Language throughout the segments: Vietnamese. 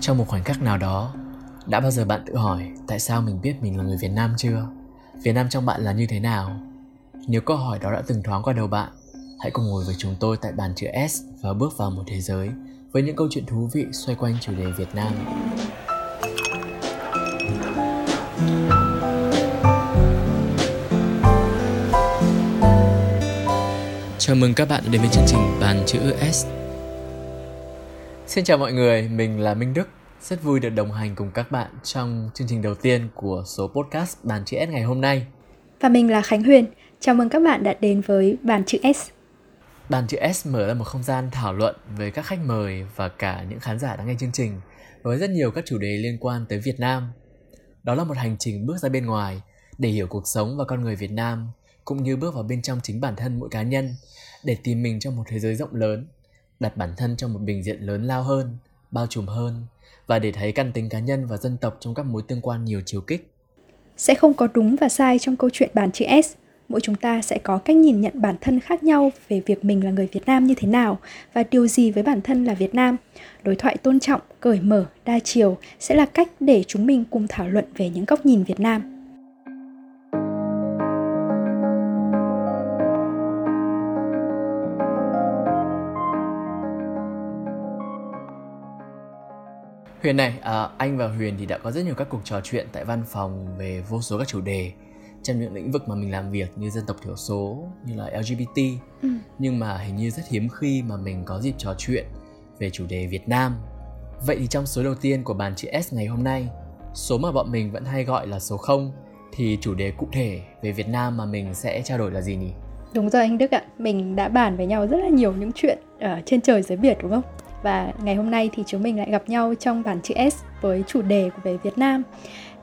Trong một khoảnh khắc nào đó, đã bao giờ bạn tự hỏi tại sao mình biết mình là người Việt Nam chưa? Việt Nam trong bạn là như thế nào? Nếu câu hỏi đó đã từng thoáng qua đầu bạn, hãy cùng ngồi với chúng tôi tại bàn chữ S và bước vào một thế giới với những câu chuyện thú vị xoay quanh chủ đề Việt Nam. Chào mừng các bạn đến với chương trình Bàn chữ S. Xin chào mọi người, mình là Minh Đức. Rất vui được đồng hành cùng các bạn trong chương trình đầu tiên của số podcast Bàn chữ S ngày hôm nay. Và mình là Khánh Huyền. Chào mừng các bạn đã đến với Bàn chữ S. Bàn chữ S mở ra một không gian thảo luận với các khách mời và cả những khán giả đang nghe chương trình với rất nhiều các chủ đề liên quan tới Việt Nam. Đó là một hành trình bước ra bên ngoài để hiểu cuộc sống và con người Việt Nam cũng như bước vào bên trong chính bản thân mỗi cá nhân để tìm mình trong một thế giới rộng lớn, đặt bản thân trong một bình diện lớn lao hơn, bao trùm hơn và để thấy căn tính cá nhân và dân tộc trong các mối tương quan nhiều chiều kích. Sẽ không có đúng và sai trong câu chuyện bản chữ S. Mỗi chúng ta sẽ có cách nhìn nhận bản thân khác nhau về việc mình là người Việt Nam như thế nào và điều gì với bản thân là Việt Nam. Đối thoại tôn trọng, cởi mở, đa chiều sẽ là cách để chúng mình cùng thảo luận về những góc nhìn Việt Nam. Huyền này, à, anh và Huyền thì đã có rất nhiều các cuộc trò chuyện tại văn phòng về vô số các chủ đề trong những lĩnh vực mà mình làm việc như dân tộc thiểu số, như là LGBT. Ừ. Nhưng mà hình như rất hiếm khi mà mình có dịp trò chuyện về chủ đề Việt Nam. Vậy thì trong số đầu tiên của bàn chữ S ngày hôm nay, số mà bọn mình vẫn hay gọi là số 0 thì chủ đề cụ thể về Việt Nam mà mình sẽ trao đổi là gì nhỉ? Đúng rồi anh Đức ạ, mình đã bàn với nhau rất là nhiều những chuyện ở trên trời dưới biển đúng không? Và ngày hôm nay thì chúng mình lại gặp nhau trong bản chữ S với chủ đề của về Việt Nam.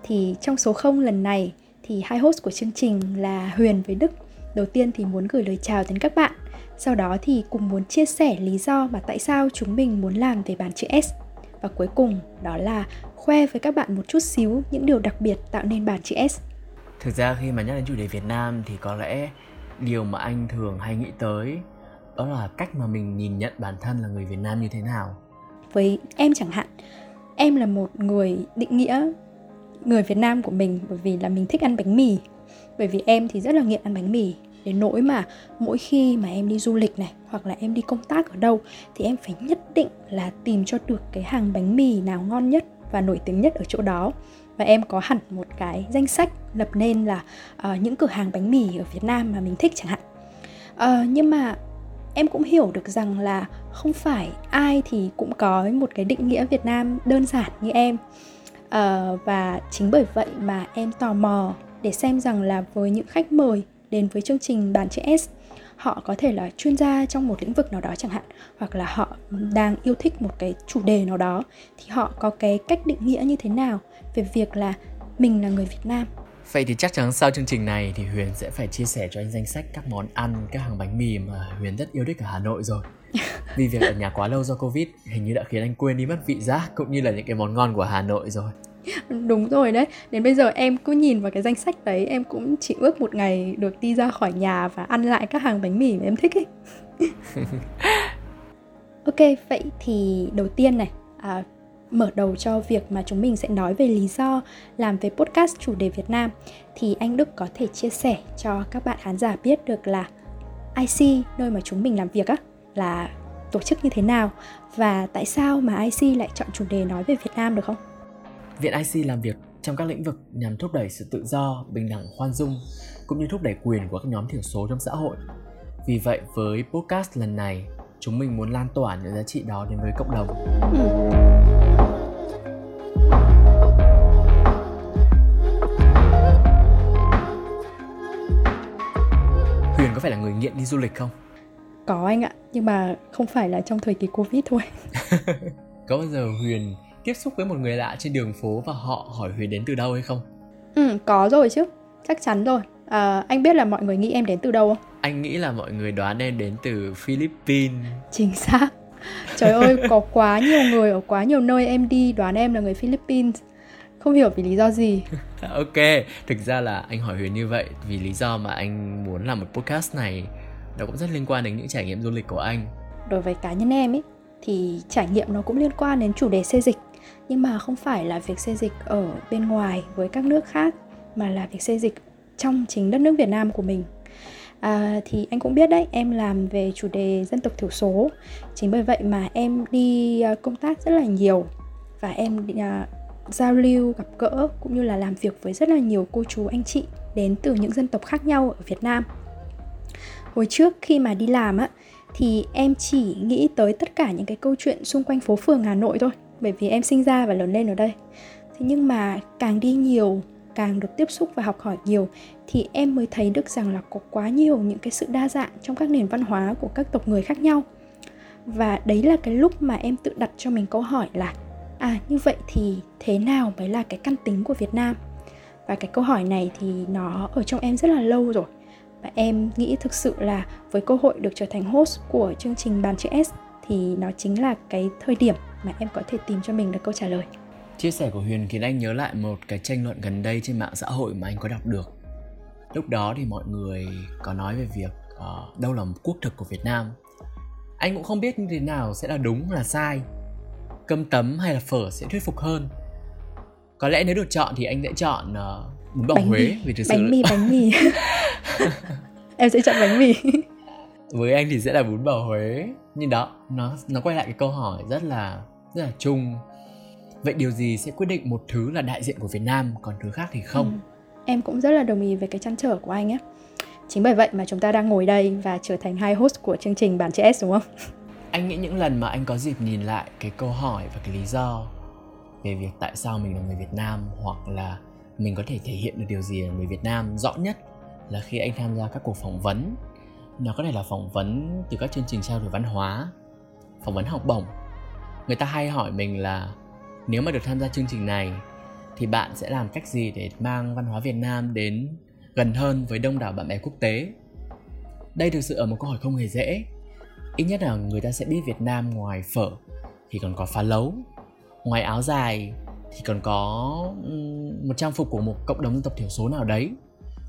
Thì trong số 0 lần này thì hai host của chương trình là Huyền với Đức. Đầu tiên thì muốn gửi lời chào đến các bạn. Sau đó thì cùng muốn chia sẻ lý do mà tại sao chúng mình muốn làm về bản chữ S. Và cuối cùng đó là khoe với các bạn một chút xíu những điều đặc biệt tạo nên bản chữ S. Thực ra khi mà nhắc đến chủ đề Việt Nam thì có lẽ điều mà anh thường hay nghĩ tới đó là cách mà mình nhìn nhận bản thân là người Việt Nam như thế nào. Với em chẳng hạn em là một người định nghĩa người Việt Nam của mình bởi vì là mình thích ăn bánh mì. Bởi vì em thì rất là nghiện ăn bánh mì. Đến nỗi mà mỗi khi mà em đi du lịch này hoặc là em đi công tác ở đâu thì em phải nhất định là tìm cho được cái hàng bánh mì nào ngon nhất và nổi tiếng nhất ở chỗ đó. Và em có hẳn một cái danh sách lập nên là uh, những cửa hàng bánh mì ở Việt Nam mà mình thích chẳng hạn. Uh, nhưng mà em cũng hiểu được rằng là không phải ai thì cũng có một cái định nghĩa Việt Nam đơn giản như em. À, và chính bởi vậy mà em tò mò để xem rằng là với những khách mời đến với chương trình bàn chữ S họ có thể là chuyên gia trong một lĩnh vực nào đó chẳng hạn hoặc là họ đang yêu thích một cái chủ đề nào đó thì họ có cái cách định nghĩa như thế nào về việc là mình là người Việt Nam. Vậy thì chắc chắn sau chương trình này thì Huyền sẽ phải chia sẻ cho anh danh sách các món ăn, các hàng bánh mì mà Huyền rất yêu thích ở Hà Nội rồi. Vì việc ở nhà quá lâu do Covid hình như đã khiến anh quên đi mất vị giác cũng như là những cái món ngon của Hà Nội rồi. Đúng rồi đấy, đến bây giờ em cứ nhìn vào cái danh sách đấy em cũng chỉ ước một ngày được đi ra khỏi nhà và ăn lại các hàng bánh mì mà em thích ấy. ok, vậy thì đầu tiên này, à, mở đầu cho việc mà chúng mình sẽ nói về lý do làm về podcast chủ đề Việt Nam thì anh Đức có thể chia sẻ cho các bạn khán giả biết được là IC nơi mà chúng mình làm việc á là tổ chức như thế nào và tại sao mà IC lại chọn chủ đề nói về Việt Nam được không? Viện IC làm việc trong các lĩnh vực nhằm thúc đẩy sự tự do, bình đẳng, khoan dung cũng như thúc đẩy quyền của các nhóm thiểu số trong xã hội. Vì vậy với podcast lần này, chúng mình muốn lan tỏa những giá trị đó đến với cộng đồng. Ừ. người nghiện đi du lịch không? Có anh ạ, nhưng mà không phải là trong thời kỳ Covid thôi. có bao giờ Huyền tiếp xúc với một người lạ trên đường phố và họ hỏi Huyền đến từ đâu hay không? Ừ, có rồi chứ, chắc chắn rồi. À, anh biết là mọi người nghĩ em đến từ đâu không? Anh nghĩ là mọi người đoán em đến từ Philippines. Chính xác. Trời ơi, có quá nhiều người ở quá nhiều nơi em đi đoán em là người Philippines không hiểu vì lý do gì. Ok thực ra là anh hỏi huyền như vậy vì lý do mà anh muốn làm một podcast này. Nó cũng rất liên quan đến những trải nghiệm du lịch của anh. Đối với cá nhân em ấy thì trải nghiệm nó cũng liên quan đến chủ đề xây dịch. Nhưng mà không phải là việc xây dịch ở bên ngoài với các nước khác mà là việc xây dịch trong chính đất nước Việt Nam của mình. À, thì anh cũng biết đấy em làm về chủ đề dân tộc thiểu số. Chính bởi vậy mà em đi à, công tác rất là nhiều. Và em uh, giao lưu, gặp gỡ, cũng như là làm việc với rất là nhiều cô chú, anh chị đến từ những dân tộc khác nhau ở Việt Nam. Hồi trước khi mà đi làm á, thì em chỉ nghĩ tới tất cả những cái câu chuyện xung quanh phố phường Hà Nội thôi, bởi vì em sinh ra và lớn lên ở đây. Thế nhưng mà càng đi nhiều, càng được tiếp xúc và học hỏi nhiều, thì em mới thấy được rằng là có quá nhiều những cái sự đa dạng trong các nền văn hóa của các tộc người khác nhau. Và đấy là cái lúc mà em tự đặt cho mình câu hỏi là à như vậy thì thế nào mới là cái căn tính của việt nam và cái câu hỏi này thì nó ở trong em rất là lâu rồi và em nghĩ thực sự là với cơ hội được trở thành host của chương trình bàn chữ S thì nó chính là cái thời điểm mà em có thể tìm cho mình được câu trả lời. Chia sẻ của Huyền khiến anh nhớ lại một cái tranh luận gần đây trên mạng xã hội mà anh có đọc được. Lúc đó thì mọi người có nói về việc uh, đâu là một quốc thực của Việt Nam. Anh cũng không biết như thế nào sẽ là đúng là sai. Cơm tấm hay là phở sẽ thuyết phục hơn. Có lẽ nếu được chọn thì anh sẽ chọn uh, bún bò bánh Huế mì. vì thực sự bánh mì bánh mì. em sẽ chọn bánh mì. với anh thì sẽ là bún bò Huế nhưng đó nó nó quay lại cái câu hỏi rất là rất là chung vậy điều gì sẽ quyết định một thứ là đại diện của Việt Nam còn thứ khác thì không ừ. em cũng rất là đồng ý với cái chăn trở của anh ấy chính bởi vậy mà chúng ta đang ngồi đây và trở thành hai host của chương trình bản chữ S đúng không anh nghĩ những lần mà anh có dịp nhìn lại cái câu hỏi và cái lý do về việc tại sao mình là người Việt Nam hoặc là mình có thể thể hiện được điều gì là người Việt Nam, rõ nhất là khi anh tham gia các cuộc phỏng vấn. Nó có thể là phỏng vấn từ các chương trình trao đổi văn hóa, phỏng vấn học bổng. Người ta hay hỏi mình là, nếu mà được tham gia chương trình này, thì bạn sẽ làm cách gì để mang văn hóa việt nam đến gần hơn với đông đảo bạn bè quốc tế? Đây thực sự ở một câu hỏi không hề dễ ít nhất là người ta sẽ biết việt nam ngoài phở thì còn có phá lấu ngoài áo dài thì còn có một trang phục của một cộng đồng dân tộc thiểu số nào đấy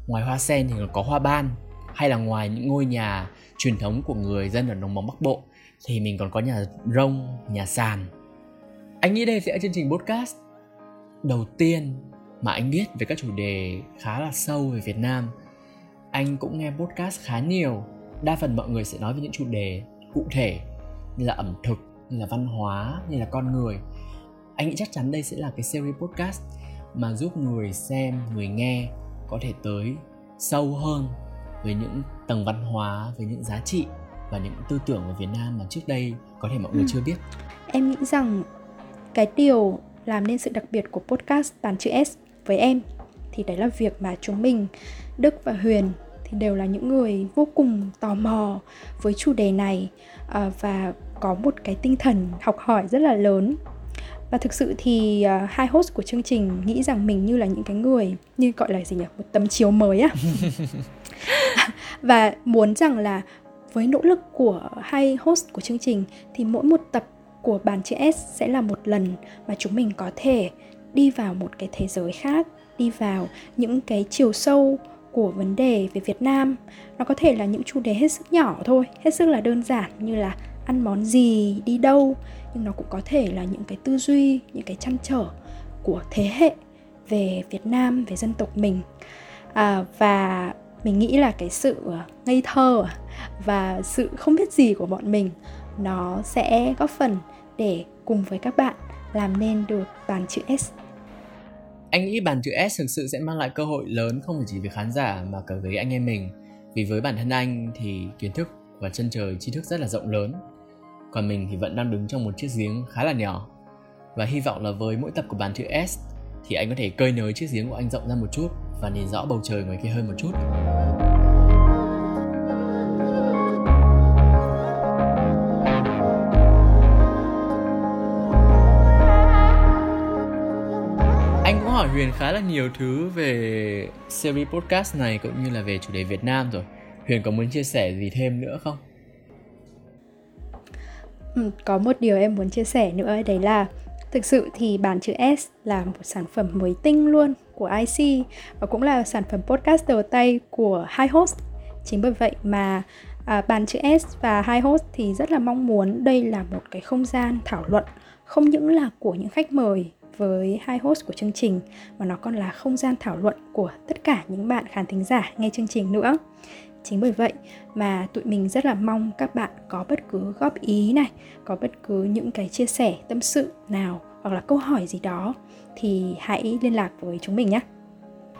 ngoài hoa sen thì còn có hoa ban hay là ngoài những ngôi nhà truyền thống của người dân ở đồng bằng Bắc Bộ thì mình còn có nhà rông, nhà sàn. Anh nghĩ đây sẽ là chương trình podcast đầu tiên mà anh biết về các chủ đề khá là sâu về Việt Nam. Anh cũng nghe podcast khá nhiều, đa phần mọi người sẽ nói về những chủ đề cụ thể như là ẩm thực, như là văn hóa, như là con người. Anh nghĩ chắc chắn đây sẽ là cái series podcast mà giúp người xem, người nghe có thể tới sâu hơn với những tầng văn hóa với những giá trị và những tư tưởng của Việt Nam mà trước đây có thể mọi người ừ. chưa biết em nghĩ rằng cái điều làm nên sự đặc biệt của podcast tàn chữ S với em thì đấy là việc mà chúng mình Đức và Huyền thì đều là những người vô cùng tò mò với chủ đề này à, và có một cái tinh thần học hỏi rất là lớn. Và thực sự thì uh, hai host của chương trình nghĩ rằng mình như là những cái người như gọi là gì nhỉ? Một tấm chiếu mới á. Và muốn rằng là với nỗ lực của hai host của chương trình thì mỗi một tập của bàn chữ S sẽ là một lần mà chúng mình có thể đi vào một cái thế giới khác, đi vào những cái chiều sâu của vấn đề về Việt Nam. Nó có thể là những chủ đề hết sức nhỏ thôi, hết sức là đơn giản như là ăn món gì, đi đâu, nhưng nó cũng có thể là những cái tư duy, những cái chăn trở của thế hệ về Việt Nam, về dân tộc mình. À, và mình nghĩ là cái sự ờ, ngây thơ à, và sự không biết gì của bọn mình nó sẽ góp phần để cùng với các bạn làm nên được bàn chữ S. Anh nghĩ bàn chữ S thực sự sẽ mang lại cơ hội lớn không chỉ với khán giả mà cả với anh em mình. Vì với bản thân anh thì kiến thức và chân trời, tri thức rất là rộng lớn. Còn mình thì vẫn đang đứng trong một chiếc giếng khá là nhỏ. Và hy vọng là với mỗi tập của bàn chữ S thì anh có thể cơi nới chiếc giếng của anh rộng ra một chút và nhìn rõ bầu trời ngoài kia hơn một chút. Hỏi Huyền khá là nhiều thứ về series podcast này cũng như là về chủ đề Việt Nam rồi. Huyền có muốn chia sẻ gì thêm nữa không? Ừ, có một điều em muốn chia sẻ nữa đấy là Thực sự thì bản chữ S là một sản phẩm mới tinh luôn của IC và cũng là sản phẩm podcast đầu tay của High host. Chính bởi vậy mà à, bàn chữ S và High host thì rất là mong muốn đây là một cái không gian thảo luận không những là của những khách mời với hai host của chương trình mà nó còn là không gian thảo luận của tất cả những bạn khán thính giả nghe chương trình nữa. Chính bởi vậy mà tụi mình rất là mong các bạn có bất cứ góp ý này có bất cứ những cái chia sẻ tâm sự nào hoặc là câu hỏi gì đó thì hãy liên lạc với chúng mình nhé.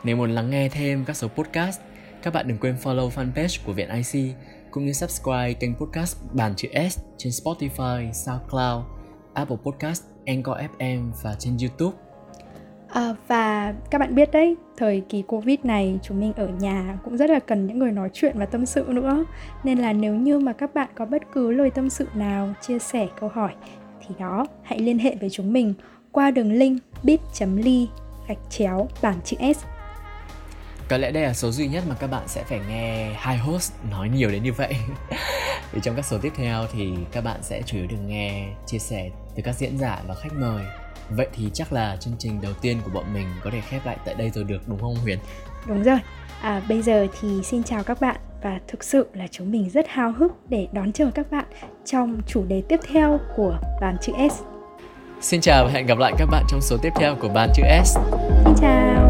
Nếu muốn lắng nghe thêm các số podcast các bạn đừng quên follow fanpage của Viện IC cũng như subscribe kênh podcast Bàn chữ S trên Spotify, SoundCloud, Apple Podcast, Anchor FM và trên YouTube. À, và các bạn biết đấy, thời kỳ Covid này chúng mình ở nhà cũng rất là cần những người nói chuyện và tâm sự nữa. Nên là nếu như mà các bạn có bất cứ lời tâm sự nào, chia sẻ câu hỏi thì đó, hãy liên hệ với chúng mình qua đường link bit.ly gạch chéo bảng chữ S có lẽ đây là số duy nhất mà các bạn sẽ phải nghe hai host nói nhiều đến như vậy vì trong các số tiếp theo thì các bạn sẽ chủ yếu được nghe chia sẻ từ các diễn giả và khách mời vậy thì chắc là chương trình đầu tiên của bọn mình có thể khép lại tại đây rồi được đúng không huyền đúng rồi à, bây giờ thì xin chào các bạn và thực sự là chúng mình rất háo hức để đón chờ các bạn trong chủ đề tiếp theo của bàn chữ S. Xin chào và hẹn gặp lại các bạn trong số tiếp theo của bàn chữ S. Xin chào.